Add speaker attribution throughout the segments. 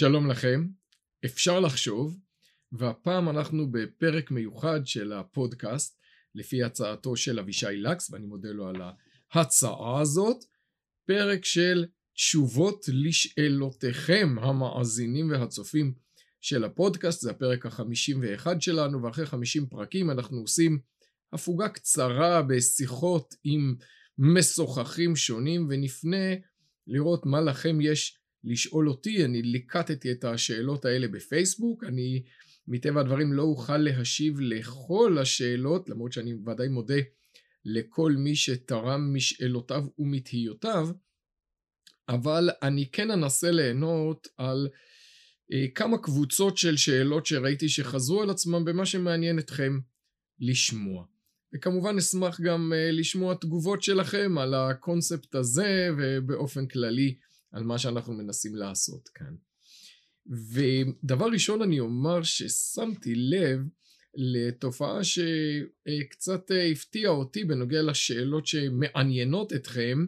Speaker 1: שלום לכם, אפשר לחשוב, והפעם אנחנו בפרק מיוחד של הפודקאסט, לפי הצעתו של אבישי לקס, ואני מודה לו על ההצעה הזאת, פרק של תשובות לשאלותיכם המאזינים והצופים של הפודקאסט, זה הפרק החמישים ואחד שלנו, ואחרי חמישים פרקים אנחנו עושים הפוגה קצרה בשיחות עם משוחחים שונים, ונפנה לראות מה לכם יש לשאול אותי, אני ליקטתי את השאלות האלה בפייסבוק, אני מטבע הדברים לא אוכל להשיב לכל השאלות, למרות שאני ודאי מודה לכל מי שתרם משאלותיו ומתהיותיו, אבל אני כן אנסה ליהנות על אה, כמה קבוצות של שאלות שראיתי שחזרו על עצמם במה שמעניין אתכם לשמוע. וכמובן אשמח גם אה, לשמוע תגובות שלכם על הקונספט הזה ובאופן כללי על מה שאנחנו מנסים לעשות כאן. ודבר ראשון אני אומר ששמתי לב לתופעה שקצת הפתיעה אותי בנוגע לשאלות שמעניינות אתכם,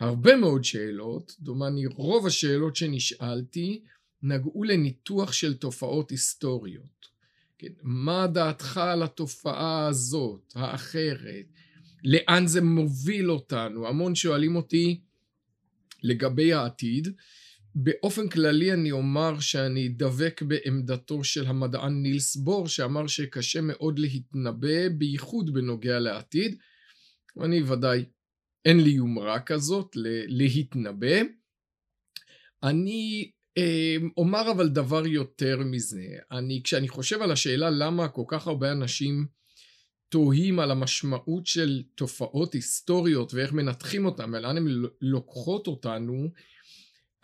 Speaker 1: הרבה מאוד שאלות, דומני רוב השאלות שנשאלתי נגעו לניתוח של תופעות היסטוריות. כן, מה דעתך על התופעה הזאת, האחרת? לאן זה מוביל אותנו? המון שואלים אותי לגבי העתיד. באופן כללי אני אומר שאני דבק בעמדתו של המדען נילס בור שאמר שקשה מאוד להתנבא בייחוד בנוגע לעתיד. אני ודאי אין לי יומרה כזאת להתנבא. אני אמ, אומר אבל דבר יותר מזה. אני כשאני חושב על השאלה למה כל כך הרבה אנשים תוהים על המשמעות של תופעות היסטוריות ואיך מנתחים אותן ולאן הן לוקחות אותנו,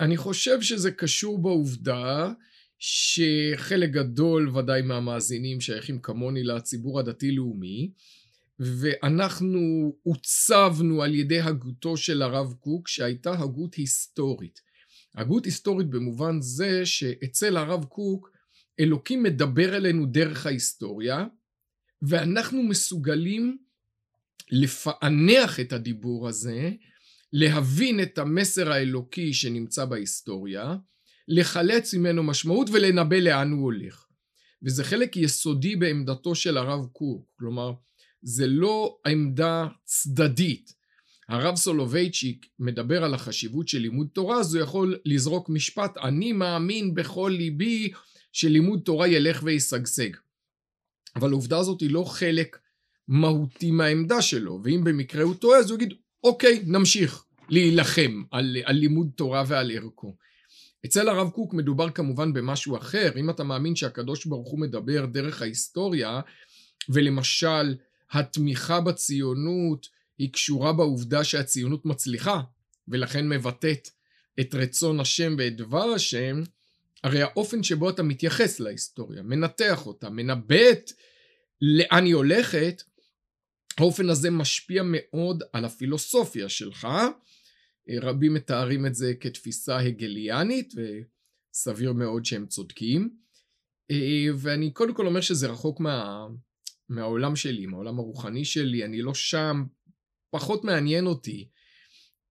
Speaker 1: אני חושב שזה קשור בעובדה שחלק גדול ודאי מהמאזינים שייכים כמוני לציבור הדתי-לאומי ואנחנו עוצבנו על ידי הגותו של הרב קוק שהייתה הגות היסטורית. הגות היסטורית במובן זה שאצל הרב קוק אלוקים מדבר אלינו דרך ההיסטוריה ואנחנו מסוגלים לפענח את הדיבור הזה, להבין את המסר האלוקי שנמצא בהיסטוריה, לחלץ ממנו משמעות ולנבא לאן הוא הולך. וזה חלק יסודי בעמדתו של הרב קוק, כלומר זה לא עמדה צדדית. הרב סולובייצ'יק מדבר על החשיבות של לימוד תורה, אז הוא יכול לזרוק משפט, אני מאמין בכל ליבי שלימוד תורה ילך וישגשג. אבל העובדה הזאת היא לא חלק מהותי מהעמדה שלו, ואם במקרה הוא טועה אז הוא יגיד אוקיי נמשיך להילחם על, על לימוד תורה ועל ערכו. אצל הרב קוק מדובר כמובן במשהו אחר, אם אתה מאמין שהקדוש ברוך הוא מדבר דרך ההיסטוריה, ולמשל התמיכה בציונות היא קשורה בעובדה שהציונות מצליחה, ולכן מבטאת את רצון השם ואת דבר השם, הרי האופן שבו אתה מתייחס להיסטוריה, מנתח אותה, מנבט לאן היא הולכת, האופן הזה משפיע מאוד על הפילוסופיה שלך. רבים מתארים את זה כתפיסה הגליאנית, וסביר מאוד שהם צודקים. ואני קודם כל אומר שזה רחוק מה, מהעולם שלי, מהעולם הרוחני שלי, אני לא שם, פחות מעניין אותי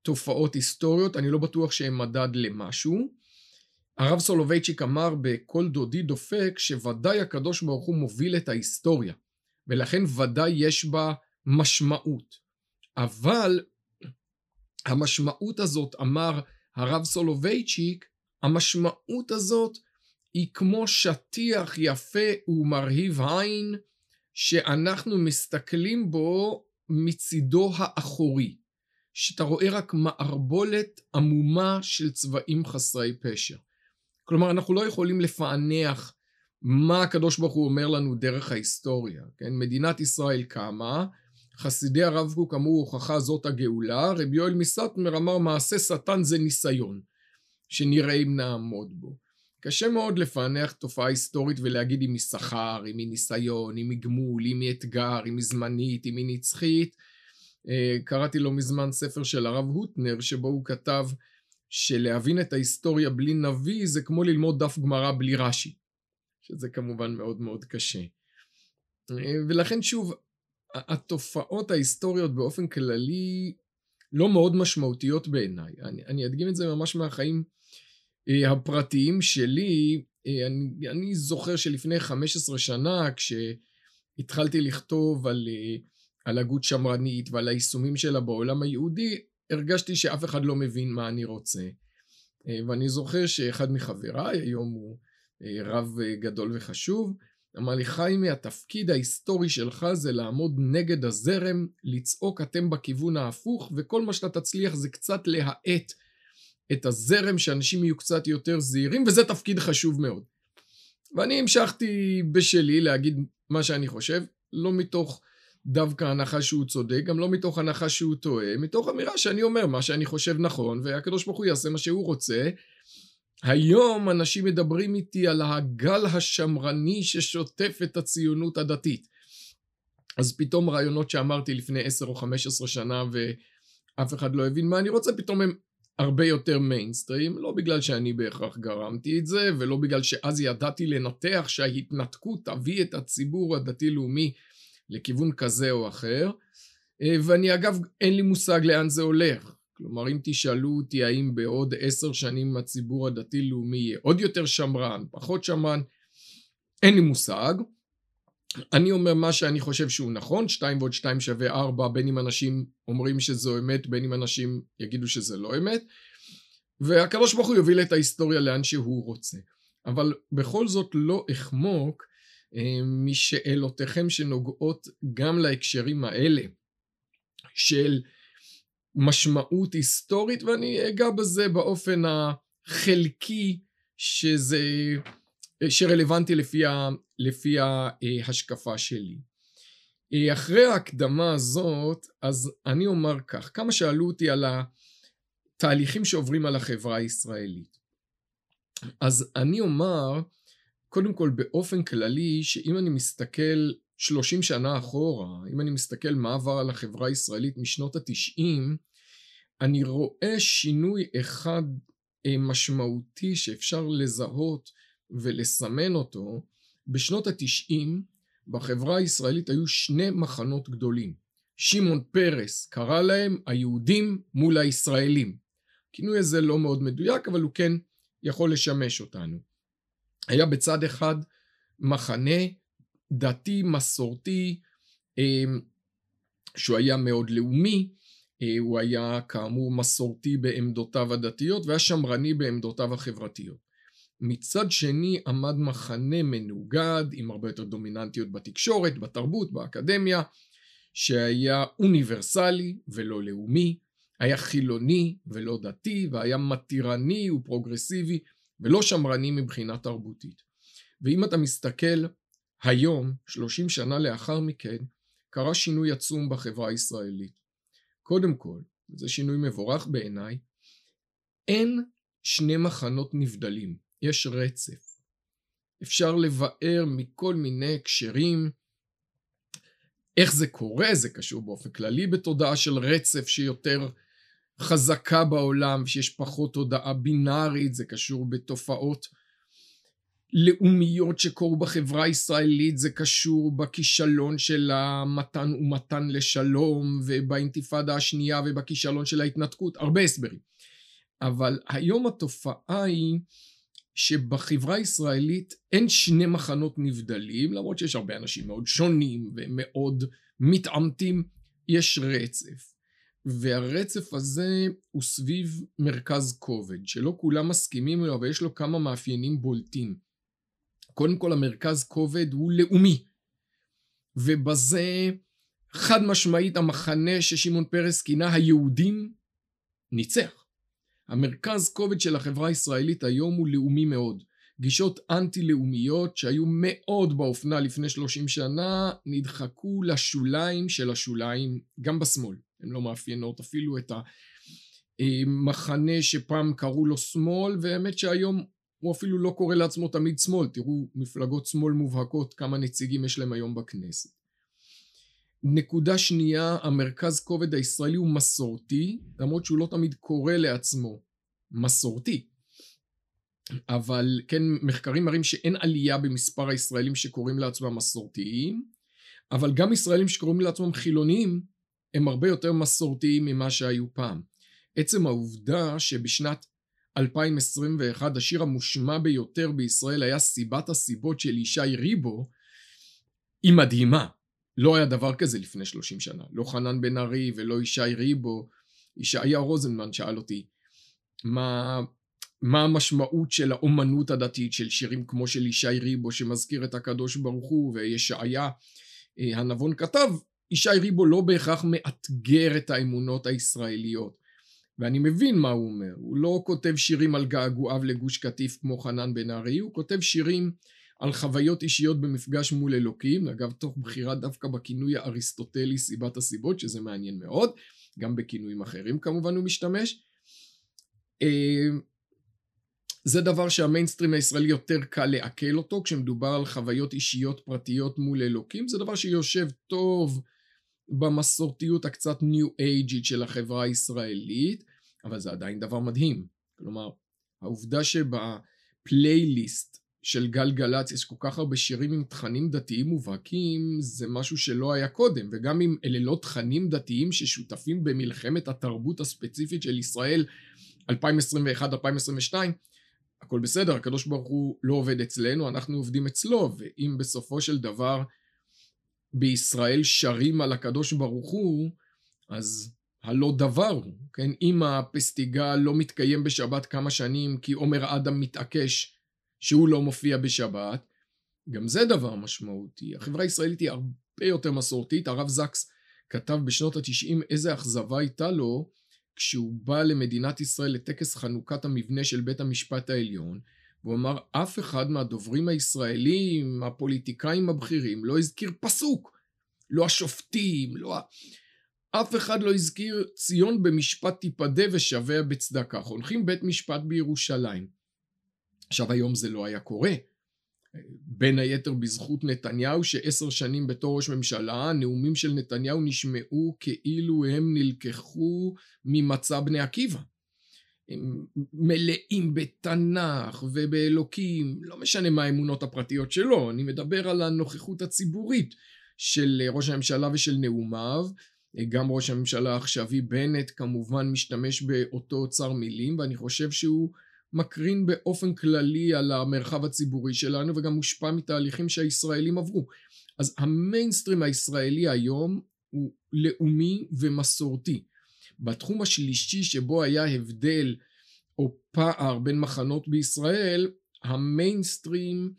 Speaker 1: תופעות היסטוריות, אני לא בטוח שהן מדד למשהו. הרב סולובייצ'יק אמר בכל דודי דופק שוודאי הקדוש ברוך הוא מוביל את ההיסטוריה ולכן ודאי יש בה משמעות. אבל המשמעות הזאת, אמר הרב סולובייצ'יק, המשמעות הזאת היא כמו שטיח יפה ומרהיב עין שאנחנו מסתכלים בו מצידו האחורי, שאתה רואה רק מערבולת עמומה של צבעים חסרי פשר. כלומר אנחנו לא יכולים לפענח מה הקדוש ברוך הוא אומר לנו דרך ההיסטוריה, כן? מדינת ישראל קמה, חסידי הרב קוק אמרו הוכחה זאת הגאולה, רבי יואל מסטמר אמר מעשה שטן זה ניסיון, שנראה אם נעמוד בו. קשה מאוד לפענח תופעה היסטורית ולהגיד אם היא שכר, אם היא ניסיון, אם היא גמול, אם היא אתגר, אם היא זמנית, אם היא נצחית. אה, קראתי לא מזמן ספר של הרב הוטנר שבו הוא כתב שלהבין את ההיסטוריה בלי נביא זה כמו ללמוד דף גמרא בלי רש"י, שזה כמובן מאוד מאוד קשה. ולכן שוב, התופעות ההיסטוריות באופן כללי לא מאוד משמעותיות בעיניי. אני, אני אדגים את זה ממש מהחיים אה, הפרטיים שלי, אה, אני, אני זוכר שלפני 15 שנה, כשהתחלתי לכתוב על, אה, על הגות שמרנית ועל היישומים שלה בעולם היהודי, הרגשתי שאף אחד לא מבין מה אני רוצה. ואני זוכר שאחד מחבריי, היום הוא רב גדול וחשוב, אמר לי, חיימי, התפקיד ההיסטורי שלך זה לעמוד נגד הזרם, לצעוק אתם בכיוון ההפוך, וכל מה שאתה תצליח זה קצת להאט את הזרם, שאנשים יהיו קצת יותר זהירים, וזה תפקיד חשוב מאוד. ואני המשכתי בשלי להגיד מה שאני חושב, לא מתוך דווקא הנחה שהוא צודק, גם לא מתוך הנחה שהוא טועה, מתוך אמירה שאני אומר מה שאני חושב נכון, והקדוש ברוך הוא יעשה מה שהוא רוצה. היום אנשים מדברים איתי על הגל השמרני ששוטף את הציונות הדתית. אז פתאום רעיונות שאמרתי לפני עשר או חמש עשרה שנה ואף אחד לא הבין מה אני רוצה, פתאום הם הרבה יותר מיינסטרים, לא בגלל שאני בהכרח גרמתי את זה, ולא בגלל שאז ידעתי לנתח שההתנתקות תביא את הציבור הדתי-לאומי לכיוון כזה או אחר, אה, ואני אגב, אין לי מושג לאן זה הולך. כלומר, אם תשאלו אותי האם בעוד עשר שנים הציבור הדתי-לאומי יהיה עוד יותר שמרן, פחות שמרן, אין לי מושג. אני אומר מה שאני חושב שהוא נכון, שתיים ועוד שתיים שווה ארבע, בין אם אנשים אומרים שזו אמת, בין אם אנשים יגידו שזה לא אמת, והקדוש ברוך הוא יוביל את ההיסטוריה לאן שהוא רוצה. אבל בכל זאת לא אחמוק משאלותיכם שנוגעות גם להקשרים האלה של משמעות היסטורית, ואני אגע בזה באופן החלקי שזה, שרלוונטי לפי, ה, לפי ההשקפה שלי. אחרי ההקדמה הזאת, אז אני אומר כך, כמה שאלו אותי על התהליכים שעוברים על החברה הישראלית. אז אני אומר, קודם כל באופן כללי, שאם אני מסתכל 30 שנה אחורה, אם אני מסתכל מה עבר על החברה הישראלית משנות התשעים, אני רואה שינוי אחד אה, משמעותי שאפשר לזהות ולסמן אותו. בשנות התשעים בחברה הישראלית היו שני מחנות גדולים. שמעון פרס קרא להם היהודים מול הישראלים. הכינוי הזה לא מאוד מדויק, אבל הוא כן יכול לשמש אותנו. היה בצד אחד מחנה דתי, מסורתי, אמ, שהוא היה מאוד לאומי, אה, הוא היה כאמור מסורתי בעמדותיו הדתיות והיה שמרני בעמדותיו החברתיות. מצד שני עמד מחנה מנוגד עם הרבה יותר דומיננטיות בתקשורת, בתרבות, באקדמיה, שהיה אוניברסלי ולא לאומי, היה חילוני ולא דתי, והיה מתירני ופרוגרסיבי ולא שמרני מבחינה תרבותית. ואם אתה מסתכל היום, שלושים שנה לאחר מכן, קרה שינוי עצום בחברה הישראלית. קודם כל, וזה שינוי מבורך בעיניי, אין שני מחנות נבדלים, יש רצף. אפשר לבאר מכל מיני הקשרים איך זה קורה, זה קשור באופן כללי בתודעה של רצף שיותר חזקה בעולם, שיש פחות תודעה בינארית, זה קשור בתופעות לאומיות שקורו בחברה הישראלית, זה קשור בכישלון של המתן ומתן לשלום ובאינתיפאדה השנייה ובכישלון של ההתנתקות, הרבה הסברים. אבל היום התופעה היא שבחברה הישראלית אין שני מחנות נבדלים, למרות שיש הרבה אנשים מאוד שונים ומאוד מתעמתים, יש רצף. והרצף הזה הוא סביב מרכז כובד, שלא כולם מסכימים לו, אבל יש לו כמה מאפיינים בולטים. קודם כל המרכז כובד הוא לאומי, ובזה חד משמעית המחנה ששמעון פרס כינה היהודים ניצח. המרכז כובד של החברה הישראלית היום הוא לאומי מאוד. גישות אנטי-לאומיות שהיו מאוד באופנה לפני 30 שנה נדחקו לשוליים של השוליים גם בשמאל. הן לא מאפיינות אפילו את המחנה שפעם קראו לו שמאל והאמת שהיום הוא אפילו לא קורא לעצמו תמיד שמאל, תראו מפלגות שמאל מובהקות כמה נציגים יש להם היום בכנסת. נקודה שנייה, המרכז כובד הישראלי הוא מסורתי, למרות שהוא לא תמיד קורא לעצמו מסורתי. אבל כן, מחקרים מראים שאין עלייה במספר הישראלים שקוראים לעצמם מסורתיים, אבל גם ישראלים שקוראים לעצמם חילוניים הם הרבה יותר מסורתיים ממה שהיו פעם. עצם העובדה שבשנת 2021, השיר המושמע ביותר בישראל היה סיבת הסיבות של ישי ריבו, היא מדהימה. לא היה דבר כזה לפני 30 שנה. לא חנן בן ארי ולא ישי ריבו. ישעיה רוזנמן שאל אותי, מה, מה המשמעות של האומנות הדתית של שירים כמו של ישי ריבו שמזכיר את הקדוש ברוך הוא וישעיה אה, הנבון כתב, ישי ריבו לא בהכרח מאתגר את האמונות הישראליות. ואני מבין מה הוא אומר, הוא לא כותב שירים על געגועיו לגוש קטיף כמו חנן בן ארי, הוא כותב שירים על חוויות אישיות במפגש מול אלוקים, אגב תוך בחירה דווקא בכינוי האריסטוטלי סיבת הסיבות, שזה מעניין מאוד, גם בכינויים אחרים כמובן הוא משתמש. אה, זה דבר שהמיינסטרים הישראלי יותר קל לעכל אותו כשמדובר על חוויות אישיות פרטיות מול אלוקים, זה דבר שיושב טוב במסורתיות הקצת ניו אייג'ית של החברה הישראלית, אבל זה עדיין דבר מדהים. כלומר, העובדה שבפלייליסט של גלגלצ יש כל כך הרבה שירים עם תכנים דתיים מובהקים, זה משהו שלא היה קודם, וגם אם אלה לא תכנים דתיים ששותפים במלחמת התרבות הספציפית של ישראל 2021-2022, הכל בסדר, הקדוש ברוך הוא לא עובד אצלנו, אנחנו עובדים אצלו, ואם בסופו של דבר בישראל שרים על הקדוש ברוך הוא, אז הלא דבר הוא, כן? אם הפסטיגל לא מתקיים בשבת כמה שנים כי עומר אדם מתעקש שהוא לא מופיע בשבת, גם זה דבר משמעותי. החברה הישראלית היא הרבה יותר מסורתית, הרב זקס כתב בשנות התשעים איזה אכזבה הייתה לו כשהוא בא למדינת ישראל לטקס חנוכת המבנה של בית המשפט העליון, והוא אמר אף אחד מהדוברים הישראלים, הפוליטיקאים הבכירים, לא הזכיר פסוק. לא השופטים, לא ה... אף אחד לא הזכיר ציון במשפט תיפדה ושבע בצדקה. חונכים בית משפט בירושלים. עכשיו היום זה לא היה קורה. בין היתר בזכות נתניהו שעשר שנים בתור ראש ממשלה הנאומים של נתניהו נשמעו כאילו הם נלקחו ממצע בני עקיבא. הם מלאים בתנ"ך ובאלוקים, לא משנה מה האמונות הפרטיות שלו, אני מדבר על הנוכחות הציבורית של ראש הממשלה ושל נאומיו, גם ראש הממשלה העכשווי בנט כמובן משתמש באותו אוצר מילים ואני חושב שהוא מקרין באופן כללי על המרחב הציבורי שלנו וגם מושפע מתהליכים שהישראלים עברו. אז המיינסטרים הישראלי היום הוא לאומי ומסורתי. בתחום השלישי שבו היה הבדל או פער בין מחנות בישראל, המיינסטרים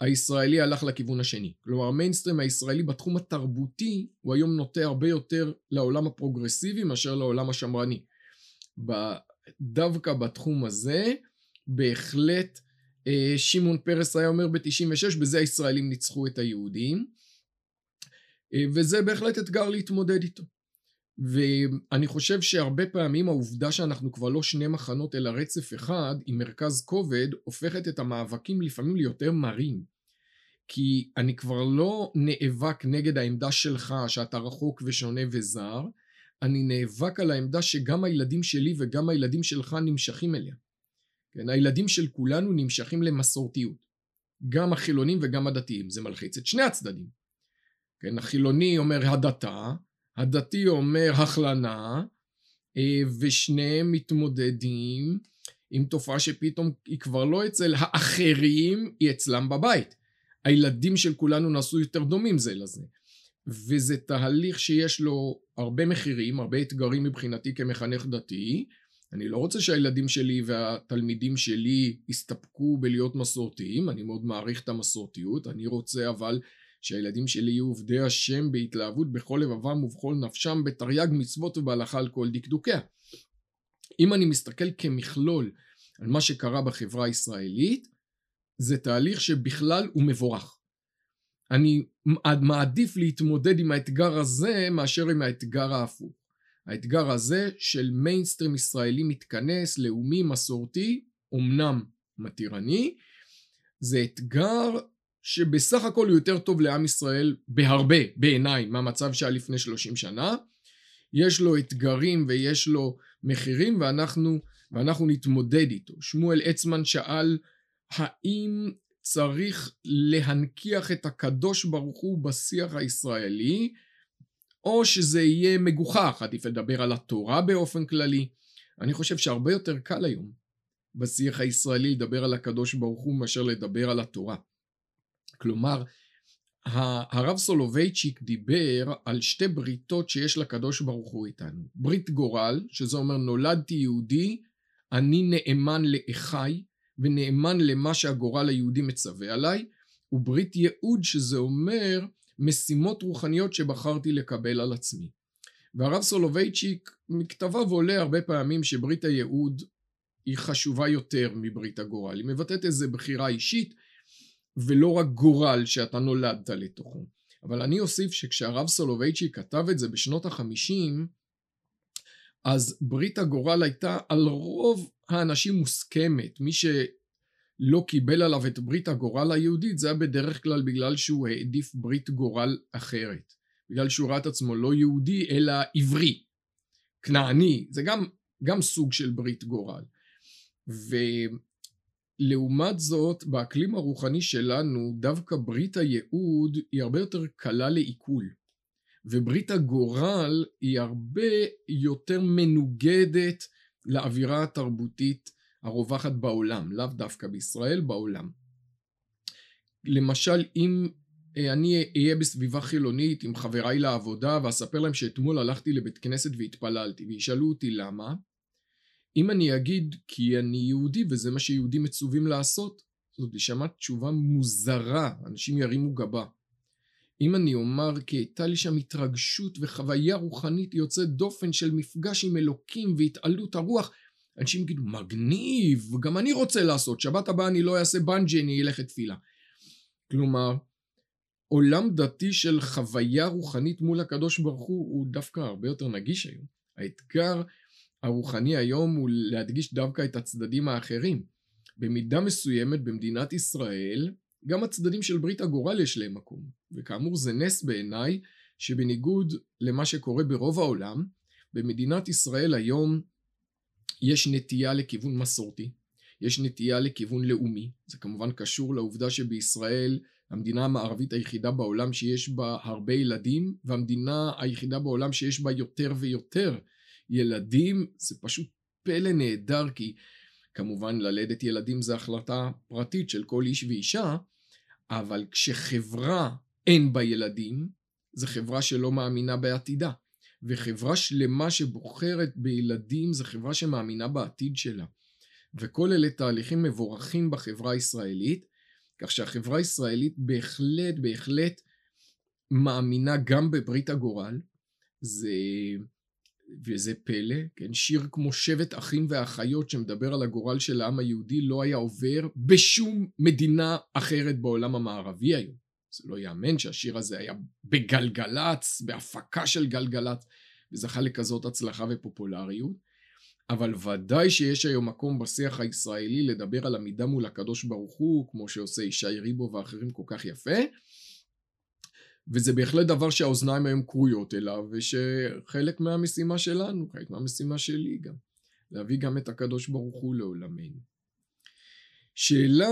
Speaker 1: הישראלי הלך לכיוון השני. כלומר המיינסטרים הישראלי בתחום התרבותי הוא היום נוטה הרבה יותר לעולם הפרוגרסיבי מאשר לעולם השמרני. דווקא בתחום הזה בהחלט אה, שמעון פרס היה אומר ב-96 בזה הישראלים ניצחו את היהודים אה, וזה בהחלט אתגר להתמודד איתו. ואני חושב שהרבה פעמים העובדה שאנחנו כבר לא שני מחנות אלא רצף אחד עם מרכז כובד הופכת את המאבקים לפעמים ליותר מרים. כי אני כבר לא נאבק נגד העמדה שלך שאתה רחוק ושונה וזר, אני נאבק על העמדה שגם הילדים שלי וגם הילדים שלך נמשכים אליה. כן, הילדים של כולנו נמשכים למסורתיות. גם החילונים וגם הדתיים. זה מלחיץ את שני הצדדים. כן, החילוני אומר הדתה, הדתי אומר הכלנה, אה, ושניהם מתמודדים עם תופעה שפתאום היא כבר לא אצל האחרים, היא אצלם בבית. הילדים של כולנו נעשו יותר דומים זה לזה. וזה תהליך שיש לו הרבה מחירים, הרבה אתגרים מבחינתי כמחנך דתי. אני לא רוצה שהילדים שלי והתלמידים שלי יסתפקו בלהיות מסורתיים, אני מאוד מעריך את המסורתיות, אני רוצה אבל שהילדים שלי יהיו עובדי השם בהתלהבות בכל לבבם ובכל נפשם בתרי"ג מצוות ובהלכה על כל דקדוקיה. אם אני מסתכל כמכלול על מה שקרה בחברה הישראלית, זה תהליך שבכלל הוא מבורך. אני מעדיף להתמודד עם האתגר הזה מאשר עם האתגר ההפוך. האתגר הזה של מיינסטרים ישראלי מתכנס, לאומי, מסורתי, אמנם מתירני, זה אתגר שבסך הכל הוא יותר טוב לעם ישראל בהרבה בעיניי מהמצב שהיה לפני 30 שנה. יש לו אתגרים ויש לו מחירים ואנחנו, ואנחנו נתמודד איתו. שמואל אצמן שאל האם צריך להנכיח את הקדוש ברוך הוא בשיח הישראלי או שזה יהיה מגוחך, עדיף לדבר על התורה באופן כללי. אני חושב שהרבה יותר קל היום בשיח הישראלי לדבר על הקדוש ברוך הוא מאשר לדבר על התורה. כלומר, הרב סולובייצ'יק דיבר על שתי בריתות שיש לקדוש ברוך הוא איתנו. ברית גורל, שזה אומר נולדתי יהודי, אני נאמן לאחי ונאמן למה שהגורל היהודי מצווה עליי, וברית ייעוד שזה אומר משימות רוחניות שבחרתי לקבל על עצמי. והרב סולובייצ'יק מכתביו עולה הרבה פעמים שברית הייעוד היא חשובה יותר מברית הגורל. היא מבטאת איזו בחירה אישית ולא רק גורל שאתה נולדת לתוכו. אבל אני אוסיף שכשהרב סולובייצ'יק כתב את זה בשנות החמישים אז ברית הגורל הייתה על רוב האנשים מוסכמת. מי שלא קיבל עליו את ברית הגורל היהודית זה היה בדרך כלל בגלל שהוא העדיף ברית גורל אחרת. בגלל שהוא ראה את עצמו לא יהודי אלא עברי, כנעני, זה גם, גם סוג של ברית גורל. ולעומת זאת, באקלים הרוחני שלנו, דווקא ברית הייעוד היא הרבה יותר קלה לעיכול. וברית הגורל היא הרבה יותר מנוגדת לאווירה התרבותית הרווחת בעולם, לאו דווקא בישראל, בעולם. למשל, אם אה, אני אהיה בסביבה חילונית עם חבריי לעבודה ואספר להם שאתמול הלכתי לבית כנסת והתפללתי וישאלו אותי למה אם אני אגיד כי אני יהודי וזה מה שיהודים מצווים לעשות זאת תשמע תשובה מוזרה אנשים ירימו גבה אם אני אומר כי הייתה לי שם התרגשות וחוויה רוחנית יוצאת דופן של מפגש עם אלוקים והתעלות הרוח אנשים יגידו מגניב גם אני רוצה לעשות שבת הבאה אני לא אעשה בנג'י אני אלך לתפילה כלומר עולם דתי של חוויה רוחנית מול הקדוש ברוך הוא הוא דווקא הרבה יותר נגיש היום. האתגר הרוחני היום הוא להדגיש דווקא את הצדדים האחרים. במידה מסוימת במדינת ישראל גם הצדדים של ברית הגורל יש להם מקום. וכאמור זה נס בעיניי שבניגוד למה שקורה ברוב העולם במדינת ישראל היום יש נטייה לכיוון מסורתי, יש נטייה לכיוון לאומי, זה כמובן קשור לעובדה שבישראל המדינה המערבית היחידה בעולם שיש בה הרבה ילדים והמדינה היחידה בעולם שיש בה יותר ויותר ילדים זה פשוט פלא נהדר כי כמובן ללדת ילדים זה החלטה פרטית של כל איש ואישה אבל כשחברה אין בה ילדים זה חברה שלא מאמינה בעתידה. וחברה שלמה שבוחרת בילדים זה חברה שמאמינה בעתיד שלה. וכל אלה תהליכים מבורכים בחברה הישראלית כך שהחברה הישראלית בהחלט בהחלט מאמינה גם בברית הגורל. זה וזה פלא כן? שיר כמו שבט אחים ואחיות שמדבר על הגורל של העם היהודי לא היה עובר בשום מדינה אחרת בעולם המערבי היום. זה לא יאמן שהשיר הזה היה בגלגלצ בהפקה של גלגלצ וזכה לכזאת הצלחה ופופולריות. אבל ודאי שיש היום מקום בשיח הישראלי לדבר על עמידה מול הקדוש ברוך הוא כמו שעושה ישי ריבו ואחרים כל כך יפה וזה בהחלט דבר שהאוזניים היום קרויות אליו ושחלק מהמשימה שלנו חלק מהמשימה שלי גם להביא גם את הקדוש ברוך הוא לעולמנו. שאלה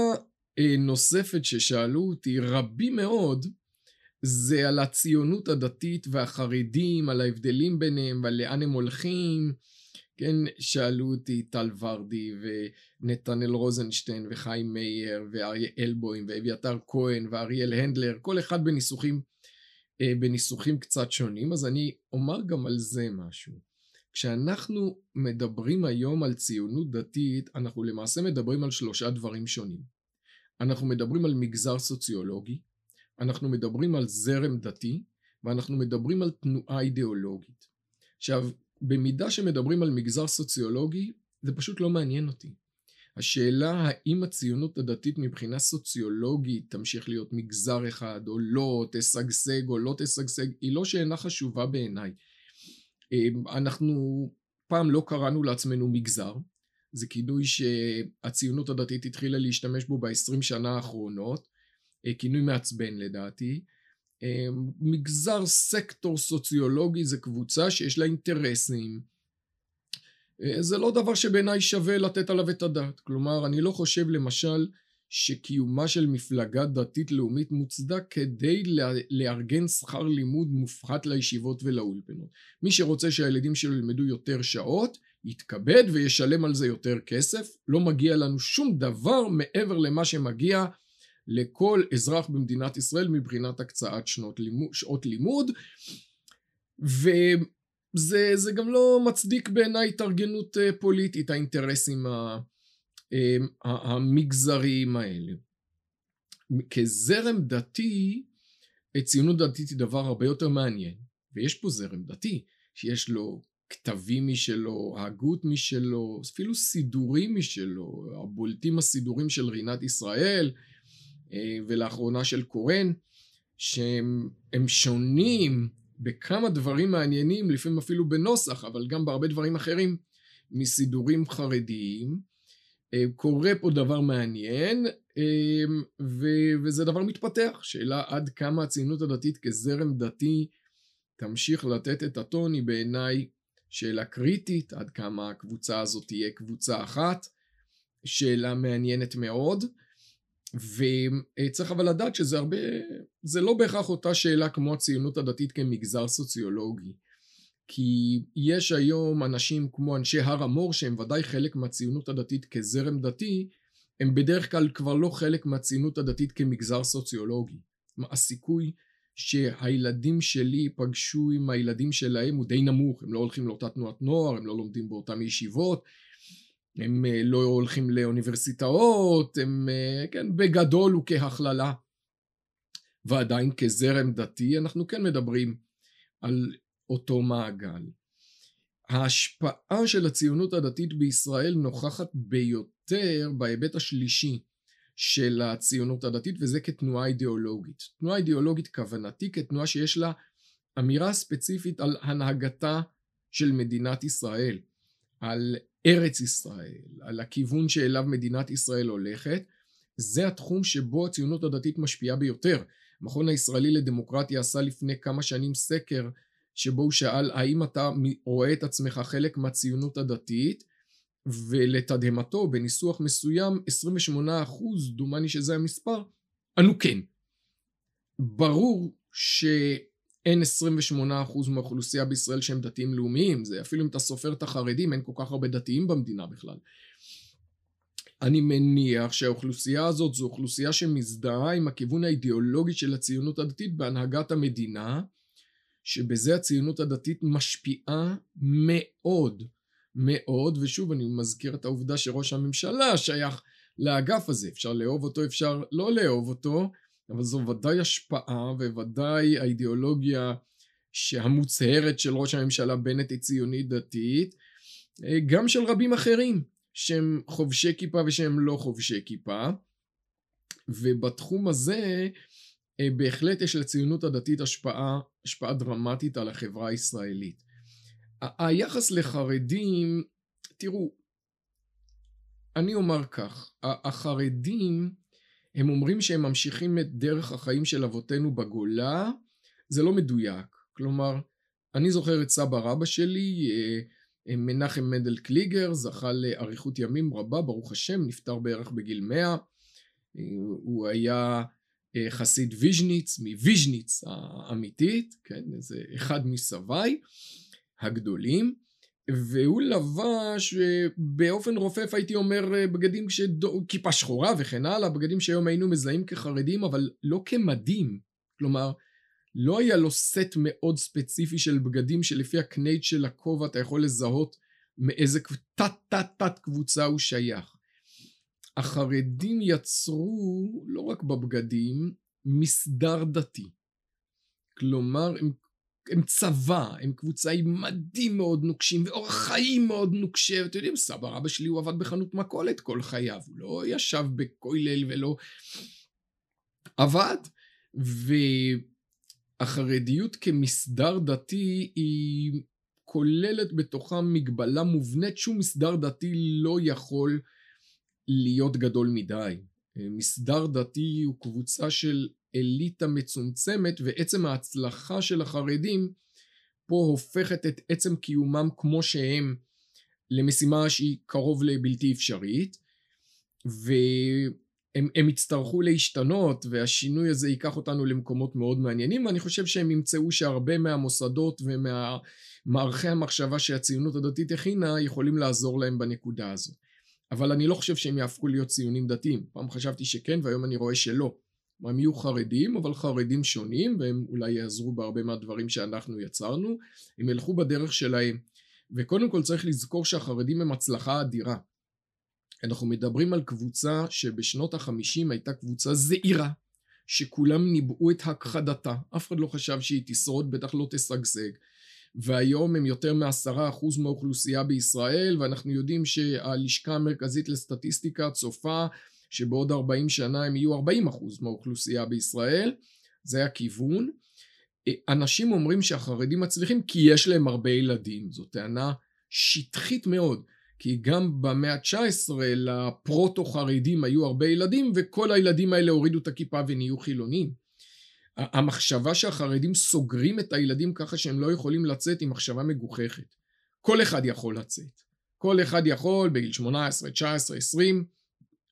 Speaker 1: אה, נוספת ששאלו אותי רבים מאוד זה על הציונות הדתית והחרדים על ההבדלים ביניהם ועל לאן הם הולכים כן, שאלו אותי טל ורדי ונתנאל רוזנשטיין וחיים מאיר ואריה אלבוים ואביתר כהן ואריאל הנדלר, כל אחד בניסוחים, בניסוחים קצת שונים, אז אני אומר גם על זה משהו. כשאנחנו מדברים היום על ציונות דתית, אנחנו למעשה מדברים על שלושה דברים שונים. אנחנו מדברים על מגזר סוציולוגי, אנחנו מדברים על זרם דתי, ואנחנו מדברים על תנועה אידיאולוגית. עכשיו, במידה שמדברים על מגזר סוציולוגי זה פשוט לא מעניין אותי. השאלה האם הציונות הדתית מבחינה סוציולוגית תמשיך להיות מגזר אחד או לא, תשגשג או לא תשגשג, היא לא שאינה חשובה בעיניי. אמ, אנחנו פעם לא קראנו לעצמנו מגזר, זה כינוי שהציונות הדתית התחילה להשתמש בו בעשרים שנה האחרונות, אה, כינוי מעצבן לדעתי, אמ, מגזר סקטור סוציולוגי זה קבוצה שיש לה אינטרסים זה לא דבר שבעיניי שווה לתת עליו את הדעת כלומר אני לא חושב למשל שקיומה של מפלגה דתית לאומית מוצדק כדי לארגן שכר לימוד מופחת לישיבות ולאולפנות מי שרוצה שהילדים שלו ילמדו יותר שעות יתכבד וישלם על זה יותר כסף. לא מגיע לנו שום דבר מעבר למה שמגיע לכל אזרח במדינת ישראל מבחינת הקצאת שנות לימוד, שעות לימוד. וזה גם לא מצדיק בעיניי התארגנות אה, פוליטית, האינטרסים אה, המגזריים האלה. כזרם דתי, ציונות דתית היא דבר הרבה יותר מעניין, ויש פה זרם דתי שיש לו כתבים משלו, הגות משלו, אפילו סידורים משלו, הבולטים הסידורים של רינת ישראל אה, ולאחרונה של קורן, שהם שונים בכמה דברים מעניינים, לפעמים אפילו בנוסח, אבל גם בהרבה דברים אחרים מסידורים חרדיים. אה, קורה פה דבר מעניין, אה, וזה דבר מתפתח, שאלה עד כמה הציונות הדתית כזרם דתי תמשיך לתת את הטון היא בעיניי שאלה קריטית, עד כמה הקבוצה הזאת תהיה קבוצה אחת, שאלה מעניינת מאוד, וצריך אבל לדעת שזה הרבה, זה לא בהכרח אותה שאלה כמו הציונות הדתית כמגזר סוציולוגי. כי יש היום אנשים כמו אנשי הר המור שהם ודאי חלק מהציונות הדתית כזרם דתי, הם בדרך כלל כבר לא חלק מהציונות הדתית כמגזר סוציולוגי. הסיכוי שהילדים שלי פגשו עם הילדים שלהם הוא די נמוך, הם לא הולכים לאותה תנועת נוער, הם לא לומדים באותן ישיבות, הם אה, לא הולכים לאוניברסיטאות, הם אה, כן בגדול וכהכללה. ועדיין כזרם דתי אנחנו כן מדברים על אותו מעגל. ההשפעה של הציונות הדתית בישראל נוכחת ביותר בהיבט השלישי של הציונות הדתית וזה כתנועה אידיאולוגית. תנועה אידיאולוגית כוונתי כתנועה שיש לה אמירה ספציפית על הנהגתה של מדינת ישראל, על ארץ ישראל, על הכיוון שאליו מדינת ישראל הולכת, זה התחום שבו הציונות הדתית משפיעה ביותר. המכון הישראלי לדמוקרטיה עשה לפני כמה שנים סקר שבו הוא שאל האם אתה רואה את עצמך חלק מהציונות הדתית ולתדהמתו בניסוח מסוים 28 אחוז דומני שזה המספר ענו כן. ברור שאין 28 אחוז מהאוכלוסייה בישראל שהם דתיים לאומיים זה אפילו אם אתה סופר את החרדים אין כל כך הרבה דתיים במדינה בכלל. אני מניח שהאוכלוסייה הזאת זו אוכלוסייה שמזדהה עם הכיוון האידיאולוגי של הציונות הדתית בהנהגת המדינה שבזה הציונות הדתית משפיעה מאוד מאוד, ושוב אני מזכיר את העובדה שראש הממשלה שייך לאגף הזה, אפשר לאהוב אותו, אפשר לא לאהוב אותו, אבל זו ודאי השפעה וודאי האידיאולוגיה המוצהרת של ראש הממשלה בנט היא ציונית דתית, גם של רבים אחרים שהם חובשי כיפה ושהם לא חובשי כיפה, ובתחום הזה בהחלט יש לציונות הדתית השפעה, השפעה דרמטית על החברה הישראלית. היחס לחרדים, תראו, אני אומר כך, החרדים הם אומרים שהם ממשיכים את דרך החיים של אבותינו בגולה, זה לא מדויק. כלומר, אני זוכר את סבא רבא שלי, אה, אה, מנחם מנדל קליגר, זכה לאריכות ימים רבה, ברוך השם, נפטר בערך בגיל מאה. אה, הוא היה חסיד ויז'ניץ, מוויז'ניץ האמיתית, כן, זה אחד מסביי. הגדולים והוא לבש באופן רופף הייתי אומר בגדים שדו, כיפה שחורה וכן הלאה בגדים שהיום היינו מזהים כחרדים אבל לא כמדים כלומר לא היה לו סט מאוד ספציפי של בגדים שלפי הקנייט של הכובע אתה יכול לזהות מאיזה תת תת תת קבוצה הוא שייך. החרדים יצרו לא רק בבגדים מסדר דתי כלומר הם הם צבא, הם קבוצה עם מדים מאוד נוקשים ואורח חיים מאוד נוקשה. אתם יודעים, סבא רבא שלי הוא עבד בחנות מכולת כל חייו, הוא לא ישב בכולל ולא... עבד. והחרדיות כמסדר דתי היא כוללת בתוכה מגבלה מובנית, שום מסדר דתי לא יכול להיות גדול מדי. מסדר דתי הוא קבוצה של אליטה מצומצמת ועצם ההצלחה של החרדים פה הופכת את עצם קיומם כמו שהם למשימה שהיא קרוב לבלתי אפשרית הם, הם יצטרכו להשתנות והשינוי הזה ייקח אותנו למקומות מאוד מעניינים ואני חושב שהם ימצאו שהרבה מהמוסדות ומהמערכי המחשבה שהציונות הדתית הכינה יכולים לעזור להם בנקודה הזו. אבל אני לא חושב שהם יהפכו להיות ציונים דתיים. פעם חשבתי שכן והיום אני רואה שלא. הם יהיו חרדים אבל חרדים שונים והם אולי יעזרו בהרבה מהדברים שאנחנו יצרנו. הם ילכו בדרך שלהם. וקודם כל צריך לזכור שהחרדים הם הצלחה אדירה. אנחנו מדברים על קבוצה שבשנות החמישים הייתה קבוצה זעירה, שכולם ניבאו את הכחדתה, אף אחד לא חשב שהיא תשרוד, בטח לא תשגשג, והיום הם יותר מעשרה אחוז מהאוכלוסייה בישראל, ואנחנו יודעים שהלשכה המרכזית לסטטיסטיקה צופה שבעוד 40 שנה הם יהיו 40 אחוז מהאוכלוסייה בישראל, זה הכיוון. אנשים אומרים שהחרדים מצליחים כי יש להם הרבה ילדים, זו טענה שטחית מאוד. כי גם במאה ה-19 לפרוטו-חרדים היו הרבה ילדים, וכל הילדים האלה הורידו את הכיפה ונהיו חילונים. המחשבה שהחרדים סוגרים את הילדים ככה שהם לא יכולים לצאת היא מחשבה מגוחכת. כל אחד יכול לצאת. כל אחד יכול בגיל 18, 19, 20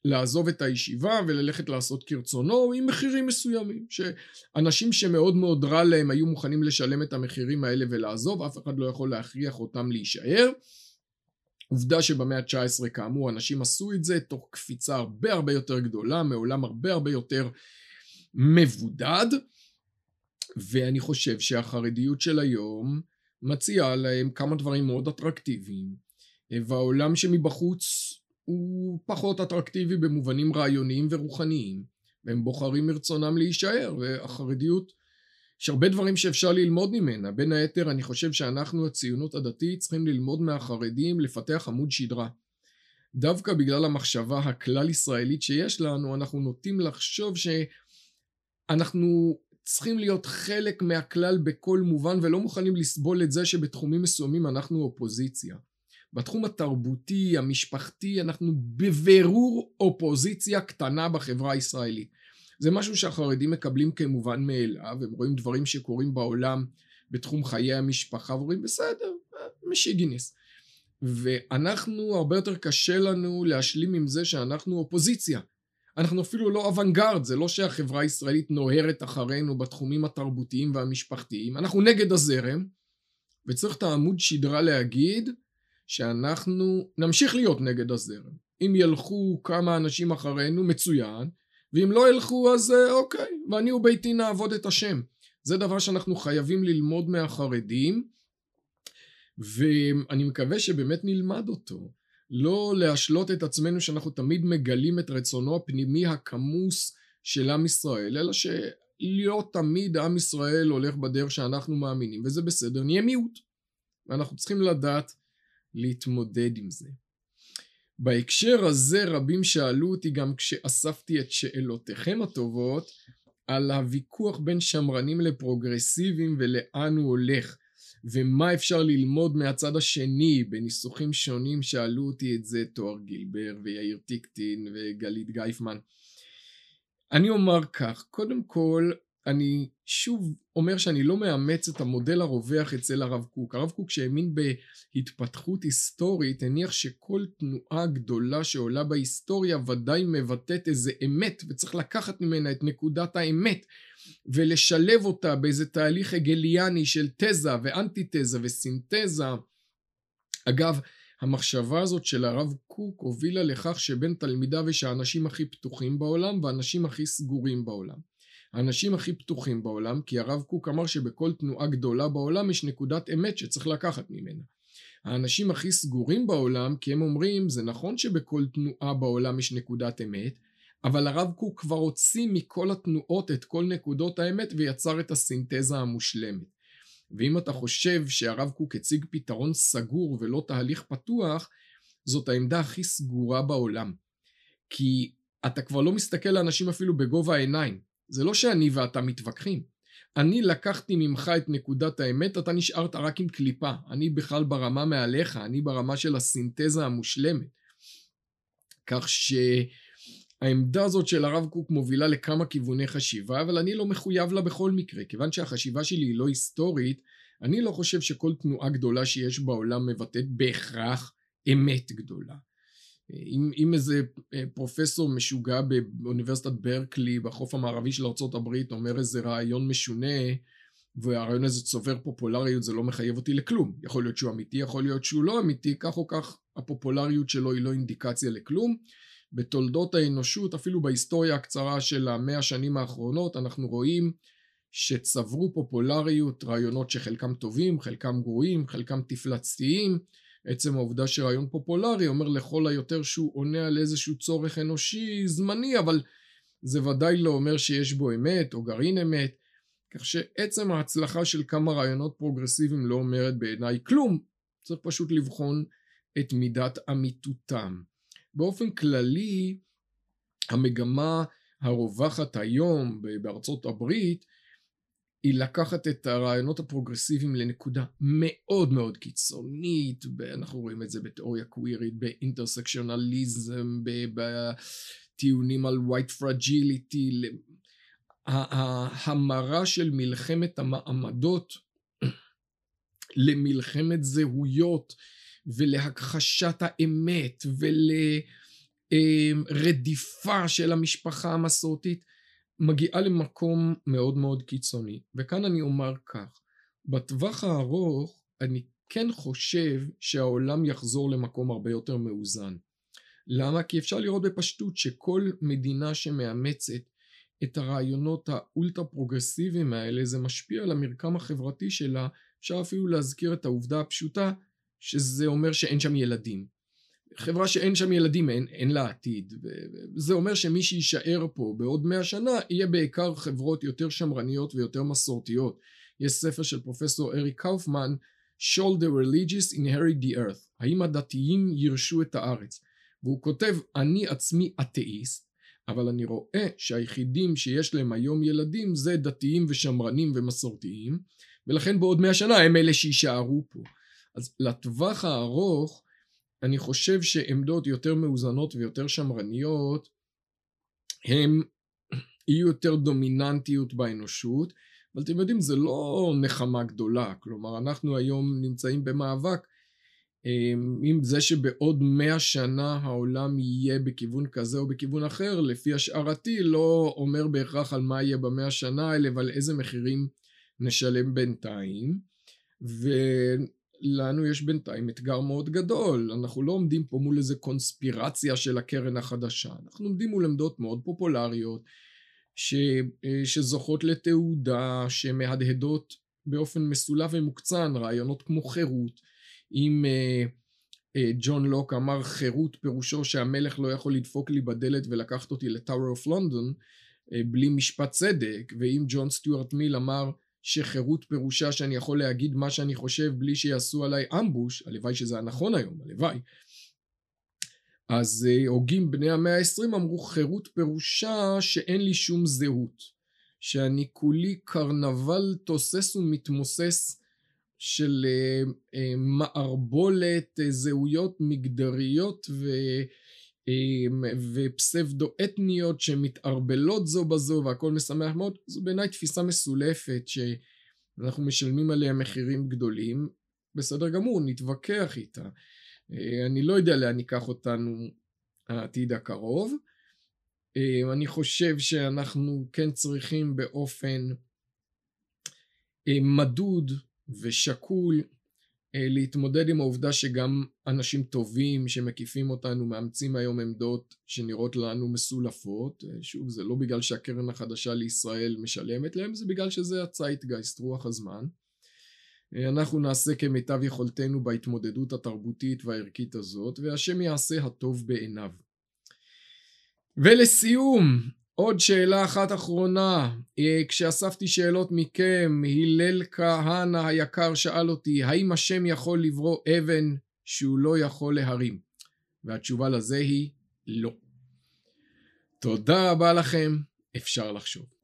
Speaker 1: לעזוב את הישיבה וללכת לעשות כרצונו עם מחירים מסוימים. שאנשים שמאוד מאוד רע להם היו מוכנים לשלם את המחירים האלה ולעזוב, אף אחד לא יכול להכריח אותם להישאר. עובדה שבמאה ה-19 כאמור אנשים עשו את זה תוך קפיצה הרבה הרבה יותר גדולה מעולם הרבה הרבה יותר מבודד ואני חושב שהחרדיות של היום מציעה להם כמה דברים מאוד אטרקטיביים והעולם שמבחוץ הוא פחות אטרקטיבי במובנים רעיוניים ורוחניים והם בוחרים מרצונם להישאר והחרדיות יש הרבה דברים שאפשר ללמוד ממנה. בין היתר אני חושב שאנחנו הציונות הדתית צריכים ללמוד מהחרדים לפתח עמוד שדרה. דווקא בגלל המחשבה הכלל ישראלית שיש לנו אנחנו נוטים לחשוב שאנחנו צריכים להיות חלק מהכלל בכל מובן ולא מוכנים לסבול את זה שבתחומים מסוימים אנחנו אופוזיציה. בתחום התרבותי, המשפחתי, אנחנו בבירור אופוזיציה קטנה בחברה הישראלית. זה משהו שהחרדים מקבלים כמובן מאליו, הם רואים דברים שקורים בעולם בתחום חיי המשפחה ואומרים בסדר, משיגינס. ואנחנו הרבה יותר קשה לנו להשלים עם זה שאנחנו אופוזיציה. אנחנו אפילו לא אוונגרד, זה לא שהחברה הישראלית נוהרת אחרינו בתחומים התרבותיים והמשפחתיים, אנחנו נגד הזרם, וצריך את העמוד שדרה להגיד שאנחנו נמשיך להיות נגד הזרם. אם ילכו כמה אנשים אחרינו, מצוין, ואם לא ילכו אז אה, אוקיי, ואני וביתי נעבוד את השם. זה דבר שאנחנו חייבים ללמוד מהחרדים, ואני מקווה שבאמת נלמד אותו. לא להשלות את עצמנו שאנחנו תמיד מגלים את רצונו הפנימי הכמוס של עם ישראל, אלא שלא תמיד עם ישראל הולך בדרך שאנחנו מאמינים, וזה בסדר, נהיה מיעוט. ואנחנו צריכים לדעת להתמודד עם זה. בהקשר הזה רבים שאלו אותי גם כשאספתי את שאלותיכם הטובות על הוויכוח בין שמרנים לפרוגרסיביים ולאן הוא הולך ומה אפשר ללמוד מהצד השני בניסוחים שונים שאלו אותי את זה תואר גילבר ויאיר טיקטין וגלית גייפמן. אני אומר כך, קודם כל אני שוב אומר שאני לא מאמץ את המודל הרווח אצל הרב קוק. הרב קוק שהאמין בהתפתחות היסטורית הניח שכל תנועה גדולה שעולה בהיסטוריה ודאי מבטאת איזה אמת וצריך לקחת ממנה את נקודת האמת ולשלב אותה באיזה תהליך הגליאני של תזה ואנטיתזה וסינתזה. אגב המחשבה הזאת של הרב קוק הובילה לכך שבין תלמידיו יש האנשים הכי פתוחים בעולם והאנשים הכי סגורים בעולם. האנשים הכי פתוחים בעולם, כי הרב קוק אמר שבכל תנועה גדולה בעולם יש נקודת אמת שצריך לקחת ממנה. האנשים הכי סגורים בעולם, כי הם אומרים, זה נכון שבכל תנועה בעולם יש נקודת אמת, אבל הרב קוק כבר הוציא מכל התנועות את כל נקודות האמת ויצר את הסינתזה המושלמת. ואם אתה חושב שהרב קוק הציג פתרון סגור ולא תהליך פתוח, זאת העמדה הכי סגורה בעולם. כי אתה כבר לא מסתכל לאנשים אפילו בגובה העיניים. זה לא שאני ואתה מתווכחים. אני לקחתי ממך את נקודת האמת, אתה נשארת רק עם קליפה. אני בכלל ברמה מעליך, אני ברמה של הסינתזה המושלמת. כך שהעמדה הזאת של הרב קוק מובילה לכמה כיווני חשיבה, אבל אני לא מחויב לה בכל מקרה. כיוון שהחשיבה שלי היא לא היסטורית, אני לא חושב שכל תנועה גדולה שיש בעולם מבטאת בהכרח אמת גדולה. אם, אם איזה אה, פרופסור משוגע באוניברסיטת ברקלי בחוף המערבי של ארה"ב אומר איזה רעיון משונה והרעיון הזה צובר פופולריות זה לא מחייב אותי לכלום. יכול להיות שהוא אמיתי, יכול להיות שהוא לא אמיתי, כך או כך הפופולריות שלו היא לא אינדיקציה לכלום. בתולדות האנושות, אפילו בהיסטוריה הקצרה של המאה השנים האחרונות, אנחנו רואים שצברו פופולריות רעיונות שחלקם טובים, חלקם גרועים, חלקם תפלצתיים. עצם העובדה שרעיון פופולרי אומר לכל היותר שהוא עונה על איזשהו צורך אנושי זמני, אבל זה ודאי לא אומר שיש בו אמת או גרעין אמת. כך שעצם ההצלחה של כמה רעיונות פרוגרסיביים לא אומרת בעיניי כלום, צריך פשוט לבחון את מידת אמיתותם. באופן כללי, המגמה הרווחת היום בארצות הברית היא לקחת את הרעיונות הפרוגרסיביים לנקודה מאוד מאוד קיצונית, אנחנו רואים את זה בתיאוריה קווירית, באינטרסקשיונליזם, בטיעונים על white fragility, ההמרה של מלחמת המעמדות למלחמת זהויות ולהכחשת האמת ולרדיפה של המשפחה המסורתית מגיעה למקום מאוד מאוד קיצוני. וכאן אני אומר כך, בטווח הארוך אני כן חושב שהעולם יחזור למקום הרבה יותר מאוזן. למה? כי אפשר לראות בפשטות שכל מדינה שמאמצת את הרעיונות האולטרה-פרוגרסיביים האלה זה משפיע על המרקם החברתי שלה אפשר אפילו להזכיר את העובדה הפשוטה שזה אומר שאין שם ילדים חברה שאין שם ילדים אין, אין לה עתיד וזה אומר שמי שיישאר פה בעוד מאה שנה יהיה בעיקר חברות יותר שמרניות ויותר מסורתיות יש ספר של פרופסור אריק קאופמן Shall the religious inherit the earth האם הדתיים ירשו את הארץ והוא כותב אני עצמי אתאיסט אבל אני רואה שהיחידים שיש להם היום ילדים זה דתיים ושמרנים ומסורתיים ולכן בעוד מאה שנה הם אלה שיישארו פה. אז לטווח הארוך אני חושב שעמדות יותר מאוזנות ויותר שמרניות הם יהיו יותר דומיננטיות באנושות אבל אתם יודעים זה לא נחמה גדולה כלומר אנחנו היום נמצאים במאבק אמ, עם זה שבעוד מאה שנה העולם יהיה בכיוון כזה או בכיוון אחר, לפי השערתי לא אומר בהכרח על מה יהיה במאה שנה האלה ועל איזה מחירים נשלם בינתיים. ולנו יש בינתיים אתגר מאוד גדול, אנחנו לא עומדים פה מול איזה קונספירציה של הקרן החדשה, אנחנו עומדים מול עמדות מאוד פופולריות ש, אה, שזוכות לתעודה, שמהדהדות באופן מסולף ומוקצן, רעיונות כמו חירות, אם אה, אה, ג'ון לוק אמר חירות פירושו שהמלך לא יכול לדפוק לי בדלת ולקחת אותי לטאוור אוף לונדון בלי משפט צדק ואם ג'ון סטיוארט מיל אמר שחירות פירושה שאני יכול להגיד מה שאני חושב בלי שיעשו עליי אמבוש הלוואי שזה הנכון היום הלוואי. אז אה, הוגים בני המאה העשרים אמרו חירות פירושה שאין לי שום זהות שאני כולי קרנבל תוסס ומתמוסס של אה, אה, מערבולת זהויות מגדריות ו... ופסבדו אתניות שמתערבלות זו בזו והכל משמח מאוד זו בעיניי תפיסה מסולפת שאנחנו משלמים עליה מחירים גדולים. בסדר גמור נתווכח איתה. אני לא יודע לאן ייקח אותנו העתיד הקרוב. אני חושב שאנחנו כן צריכים באופן מדוד ושקול אה, להתמודד עם העובדה שגם אנשים טובים שמקיפים אותנו מאמצים היום עמדות שנראות לנו מסולפות אה, שוב זה לא בגלל שהקרן החדשה לישראל משלמת להם זה בגלל שזה הצייטגייסט רוח הזמן. אה, אנחנו נעשה כמיטב יכולתנו בהתמודדות התרבותית והערכית הזאת והשם יעשה הטוב בעיניו. ולסיום עוד שאלה אחת אחרונה, אה, כשאספתי שאלות מכם, הלל כהנא היקר שאל אותי, האם השם יכול לברוא אבן שהוא לא יכול להרים? והתשובה לזה היא לא. תודה רבה לכם, אפשר לחשוב.